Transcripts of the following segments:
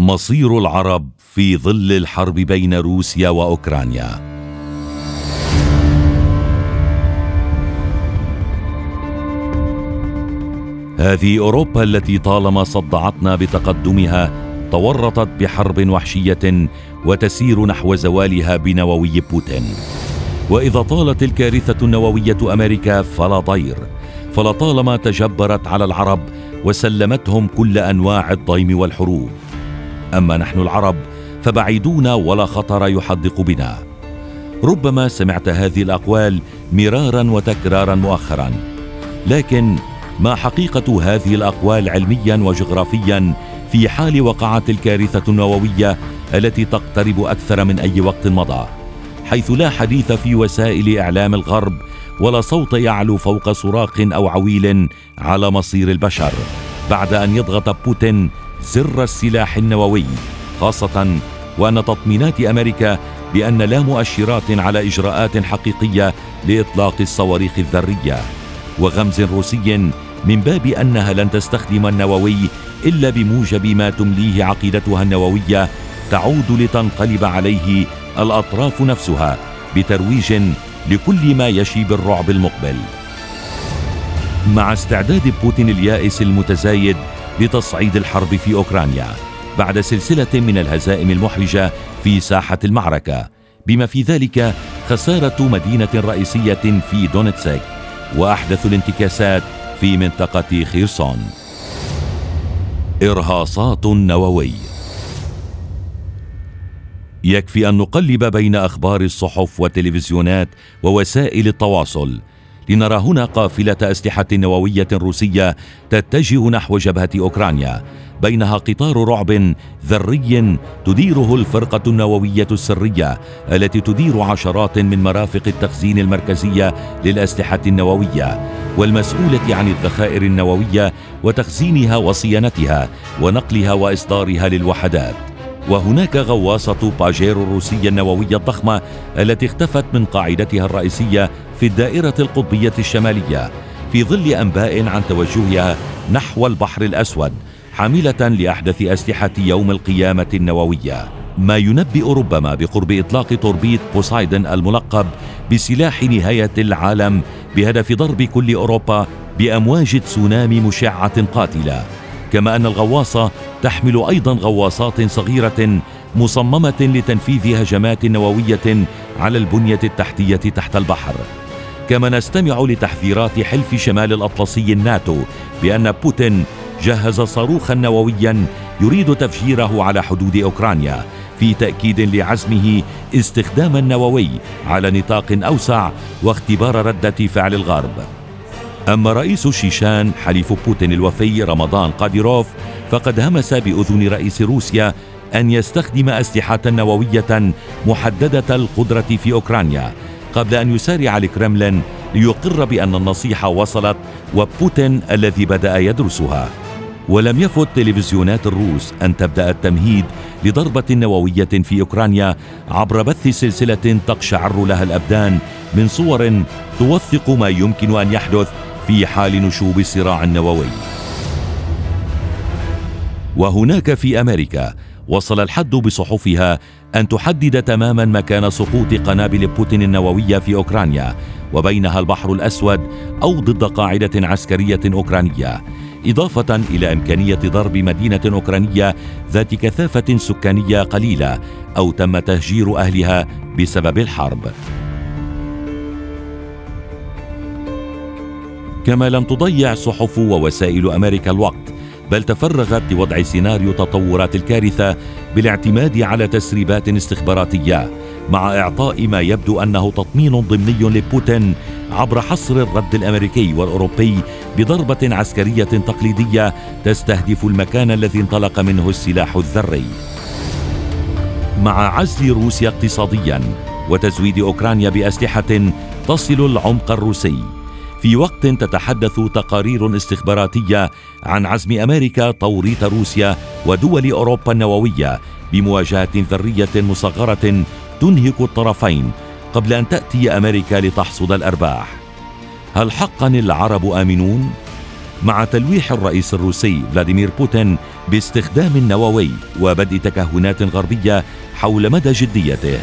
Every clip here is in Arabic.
مصير العرب في ظل الحرب بين روسيا وأوكرانيا. هذه أوروبا التي طالما صدعتنا بتقدمها تورطت بحرب وحشية وتسير نحو زوالها بنووي بوتين. وإذا طالت الكارثة النووية أمريكا فلا ضير فلطالما تجبرت على العرب وسلمتهم كل أنواع الضيم والحروب. أما نحن العرب فبعيدون ولا خطر يحدق بنا. ربما سمعت هذه الأقوال مرارا وتكرارا مؤخرا لكن ما حقيقة هذه الأقوال علميا وجغرافيا في حال وقعت الكارثة النووية التي تقترب أكثر من أي وقت مضى حيث لا حديث في وسائل إعلام الغرب ولا صوت يعلو فوق صراخ أو عويل على مصير البشر بعد أن يضغط بوتين زر السلاح النووي خاصة وأن تطمينات أمريكا بأن لا مؤشرات على إجراءات حقيقية لإطلاق الصواريخ الذرية. وغمز روسي من باب أنها لن تستخدم النووي إلا بموجب ما تمليه عقيدتها النووية تعود لتنقلب عليه الأطراف نفسها بترويج لكل ما يشي بالرعب المقبل. مع استعداد بوتين اليائس المتزايد لتصعيد الحرب في أوكرانيا بعد سلسلة من الهزائم المحرجة في ساحة المعركة بما في ذلك خسارة مدينة رئيسية في دونتسك وأحدث الانتكاسات في منطقة خيرسون. إرهاصات نووي. يكفي أن نقلب بين أخبار الصحف والتلفزيونات ووسائل التواصل لنرى هنا قافلة أسلحة نووية روسية تتجه نحو جبهة أوكرانيا بينها قطار رعب ذري تديره الفرقة النووية السرية التي تدير عشرات من مرافق التخزين المركزية للأسلحة النووية والمسؤولة عن الذخائر النووية وتخزينها وصيانتها ونقلها وإصدارها للوحدات. وهناك غواصة باجيرو الروسية النووية الضخمة التي اختفت من قاعدتها الرئيسية في الدائرة القطبية الشمالية في ظل أنباء عن توجهها نحو البحر الأسود حاملة لأحدث أسلحة يوم القيامة النووية. ما ينبئ ربما بقرب إطلاق توربيت بوسايدن الملقب بسلاح نهاية العالم بهدف ضرب كل أوروبا بأمواج تسونامي مشعة قاتلة. كما أن الغواصة تحمل أيضا غواصات صغيرة مصممة لتنفيذ هجمات نووية على البنية التحتية تحت البحر. كما نستمع لتحذيرات حلف شمال الأطلسي الناتو بأن بوتين جهز صاروخا نوويا يريد تفجيره على حدود أوكرانيا في تأكيد لعزمه استخدام النووي على نطاق أوسع واختبار ردة فعل الغرب. أما رئيس الشيشان حليف بوتين الوفي رمضان قاديروف فقد همس بأذن رئيس روسيا أن يستخدم أسلحة نووية محددة القدرة في أوكرانيا قبل أن يسارع الكرملين ليقر بأن النصيحة وصلت وبوتين الذي بدأ يدرسها. ولم يفت تلفزيونات الروس أن تبدأ التمهيد لضربة نووية في أوكرانيا عبر بث سلسلة تقشعر لها الأبدان من صور توثق ما يمكن أن يحدث في حال نشوب الصراع النووي. وهناك في أمريكا وصل الحد بصحفها أن تحدد تماما مكان سقوط قنابل بوتين النووية في أوكرانيا وبينها البحر الأسود أو ضد قاعدة عسكرية أوكرانية إضافة إلى إمكانية ضرب مدينة أوكرانية ذات كثافة سكانية قليلة أو تم تهجير أهلها بسبب الحرب. كما لم تضيع صحف ووسائل أمريكا الوقت بل تفرغت لوضع سيناريو تطورات الكارثة بالاعتماد على تسريبات استخباراتية مع إعطاء ما يبدو أنه تطمين ضمني لبوتين عبر حصر الرد الأمريكي والأوروبي بضربة عسكرية تقليدية تستهدف المكان الذي انطلق منه السلاح الذري. مع عزل روسيا اقتصاديا وتزويد أوكرانيا بأسلحة تصل العمق الروسي. في وقت تتحدث تقارير استخباراتية عن عزم أمريكا توريط روسيا ودول أوروبا النووية بمواجهة ذرية مصغرة تنهك الطرفين قبل أن تأتي أمريكا لتحصد الأرباح. هل حقا العرب آمنون؟ مع تلويح الرئيس الروسي فلاديمير بوتين باستخدام نووي وبدء تكهنات غربية حول مدى جديته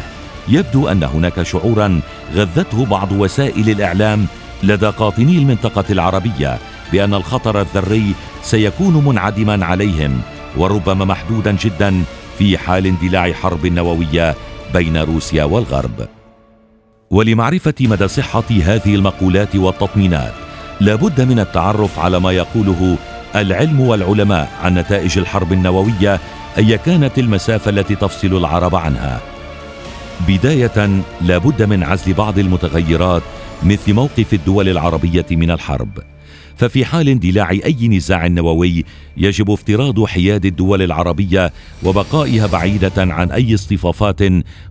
يبدو أن هناك شعورا غذته بعض وسائل الإعلام لدى قاطني المنطقة العربية بأن الخطر الذري سيكون منعدما عليهم وربما محدودا جدا في حال اندلاع حرب نووية بين روسيا والغرب. ولمعرفة مدى صحة هذه المقولات والتطمينات لابد من التعرف على ما يقوله العلم والعلماء عن نتائج الحرب النووية اي كانت المسافة التي تفصل العرب عنها. بداية لابد من عزل بعض المتغيرات مثل موقف الدول العربية من الحرب. ففي حال اندلاع أي نزاع نووي يجب افتراض حياد الدول العربية وبقائها بعيدة عن أي اصطفافات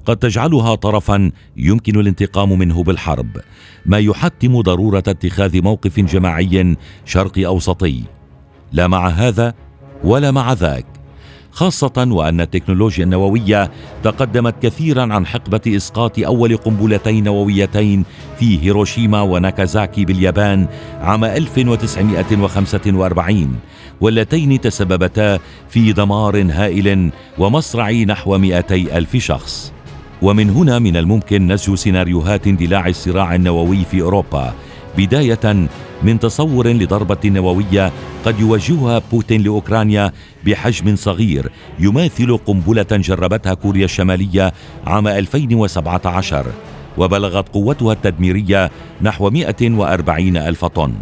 قد تجعلها طرفا يمكن الانتقام منه بالحرب. ما يحتم ضرورة اتخاذ موقف جماعي شرقي أوسطي. لا مع هذا ولا مع ذاك. خاصة وأن التكنولوجيا النووية تقدمت كثيرا عن حقبة إسقاط أول قنبلتين نوويتين في هيروشيما وناكازاكي باليابان عام 1945 واللتين تسببتا في دمار هائل ومصرع نحو 200 ألف شخص. ومن هنا من الممكن نسج سيناريوهات اندلاع الصراع النووي في أوروبا بداية من تصور لضربة نووية قد يوجهها بوتين لأوكرانيا بحجم صغير يماثل قنبلة جربتها كوريا الشمالية عام 2017 وبلغت قوتها التدميرية نحو 140 ألف طن.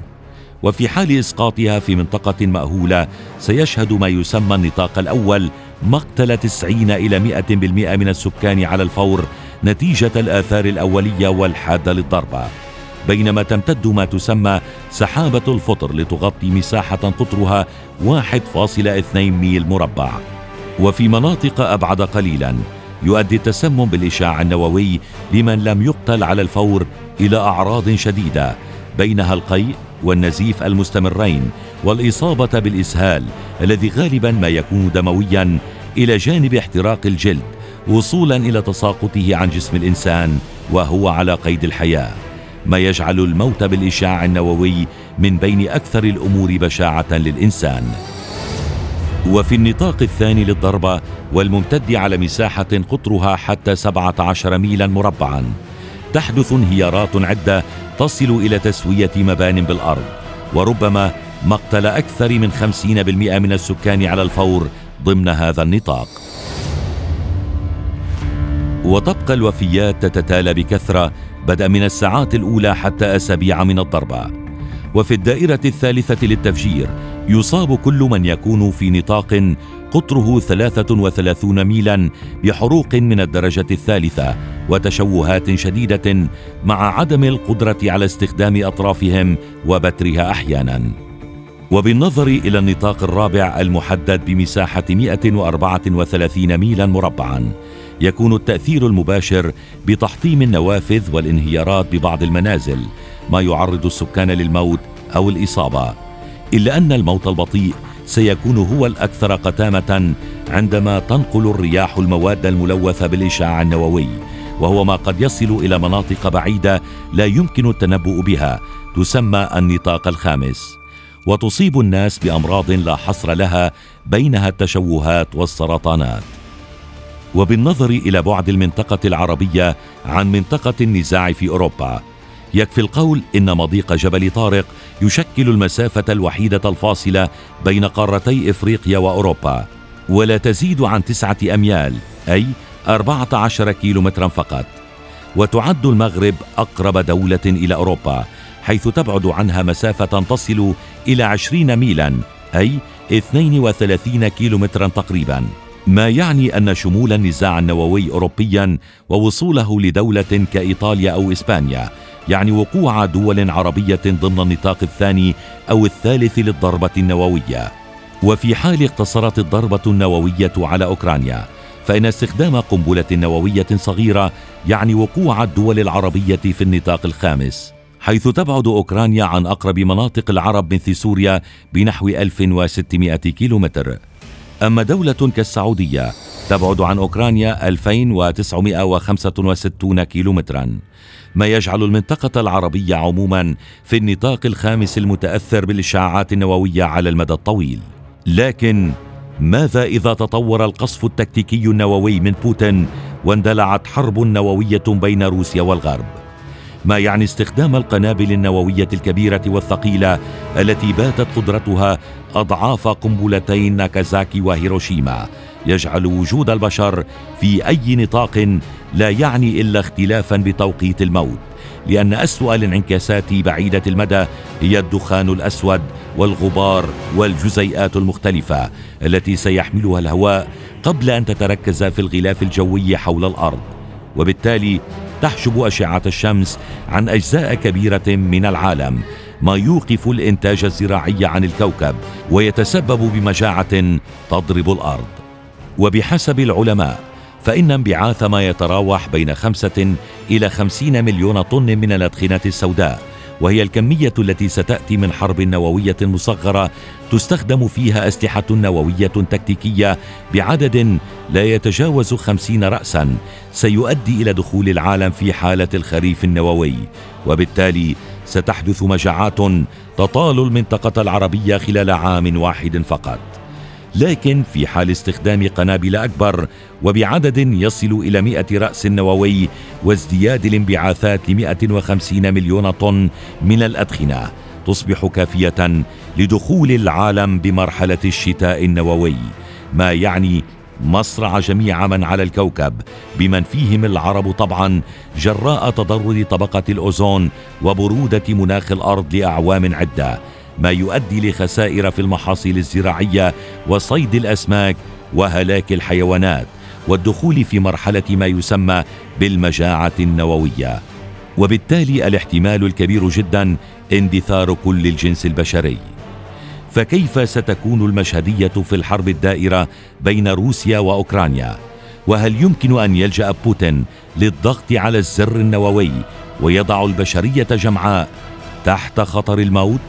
وفي حال إسقاطها في منطقة مأهولة سيشهد ما يسمى النطاق الأول مقتل 90 إلى 100% من السكان على الفور نتيجة الآثار الأولية والحادة للضربة. بينما تمتد ما تسمى سحابة الفطر لتغطي مساحة قطرها 1.2 ميل مربع. وفي مناطق أبعد قليلا يؤدي التسمم بالإشعاع النووي لمن لم يقتل على الفور إلى أعراض شديدة بينها القيء والنزيف المستمرين والإصابة بالإسهال الذي غالبا ما يكون دمويا إلى جانب احتراق الجلد وصولا إلى تساقطه عن جسم الإنسان وهو على قيد الحياة. ما يجعل الموت بالإشعاع النووي من بين أكثر الأمور بشاعة للإنسان. وفي النطاق الثاني للضربة والممتد على مساحة قطرها حتى 17 ميلا مربعا تحدث انهيارات عدة تصل إلى تسوية مبان بالأرض وربما مقتل أكثر من 50% من السكان على الفور ضمن هذا النطاق. وتبقى الوفيات تتتالى بكثرة بدأ من الساعات الأولى حتى أسابيع من الضربة وفي الدائرة الثالثة للتفجير يصاب كل من يكون في نطاق قطره 33 ميلا بحروق من الدرجة الثالثة وتشوهات شديدة مع عدم القدرة على استخدام أطرافهم وبترها أحيانا. وبالنظر إلى النطاق الرابع المحدد بمساحة 134 ميلا مربعا يكون التأثير المباشر بتحطيم النوافذ والانهيارات ببعض المنازل ما يعرض السكان للموت أو الإصابة. إلا أن الموت البطيء سيكون هو الأكثر قتامة عندما تنقل الرياح المواد الملوثة بالاشعاع النووي وهو ما قد يصل إلى مناطق بعيدة لا يمكن التنبؤ بها تسمى النطاق الخامس. وتصيب الناس بأمراض لا حصر لها بينها التشوهات والسرطانات. وبالنظر إلى بعد المنطقة العربية عن منطقة النزاع في أوروبا يكفي القول إن مضيق جبل طارق يشكل المسافة الوحيدة الفاصلة بين قارتي إفريقيا وأوروبا ولا تزيد عن تسعة أميال أي 14 كيلومترا فقط. وتعد المغرب أقرب دولة إلى أوروبا حيث تبعد عنها مسافة تصل إلى 20 ميلا أي 32 كيلومترا تقريبا. ما يعني أن شمول النزاع النووي اوروبيا ووصوله لدولة كإيطاليا أو إسبانيا؟ يعني وقوع دول عربية ضمن النطاق الثاني أو الثالث للضربة النووية. وفي حال اقتصرت الضربة النووية على أوكرانيا فإن استخدام قنبلة نووية صغيرة يعني وقوع الدول العربية في النطاق الخامس. حيث تبعد أوكرانيا عن أقرب مناطق العرب مثل سوريا بنحو 1600 كيلومتر. أما دولة كالسعودية تبعد عن أوكرانيا 2965 كيلومترا ما يجعل المنطقة العربية عموما في النطاق الخامس المتأثر بالإشعاعات النووية على المدى الطويل. لكن ماذا إذا تطور القصف التكتيكي النووي من بوتين واندلعت حرب نووية بين روسيا والغرب؟ ما يعني استخدام القنابل النووية الكبيرة والثقيلة التي باتت قدرتها أضعاف قنبلتي ناكازاكي وهيروشيما. يجعل وجود البشر في أي نطاق لا يعني إلا اختلافا بتوقيت الموت لأن أسوأ الانعكاسات بعيدة المدى هي الدخان الأسود والغبار والجزيئات المختلفة التي سيحملها الهواء قبل أن تتركز في الغلاف الجوي حول الأرض. وبالتالي تحجب أشعة الشمس عن أجزاء كبيرة من العالم ما يوقف الإنتاج الزراعي عن الكوكب ويتسبب بمجاعه تضرب الأرض. وبحسب العلماء فإن انبعاث ما يتراوح بين خمسة إلى خمسين مليون طن من الأدخنة السوداء وهي الكمية التي ستأتي من حرب نووية مصغرة تستخدم فيها أسلحة نووية تكتيكية بعدد لا يتجاوز خمسين رأسا سيؤدي إلى دخول العالم في حالة الخريف النووي. وبالتالي ستحدث مجاعات تطال المنطقة العربية خلال عام واحد فقط. لكن في حال استخدام قنابل أكبر وبعدد يصل إلى 100 رأس نووي وازدياد الانبعاثات ل 150 مليون طن من الأدخنة تصبح كافية لدخول العالم بمرحلة الشتاء النووي ما يعني مصرع جميع من على الكوكب بمن فيهم العرب طبعا جراء تضرر طبقة الأوزون وبرودة مناخ الأرض لأعوام عدة. ما يؤدي لخسائر في المحاصيل الزراعية وصيد الأسماك وهلاك الحيوانات والدخول في مرحلة ما يسمى بالمجاعة النووية. وبالتالي الاحتمال الكبير جدا اندثار كل الجنس البشري. فكيف ستكون المشهدية في الحرب الدائرة بين روسيا وأوكرانيا؟ وهل يمكن أن يلجأ بوتين للضغط على الزر النووي ويضع البشرية جمعاء تحت خطر الموت؟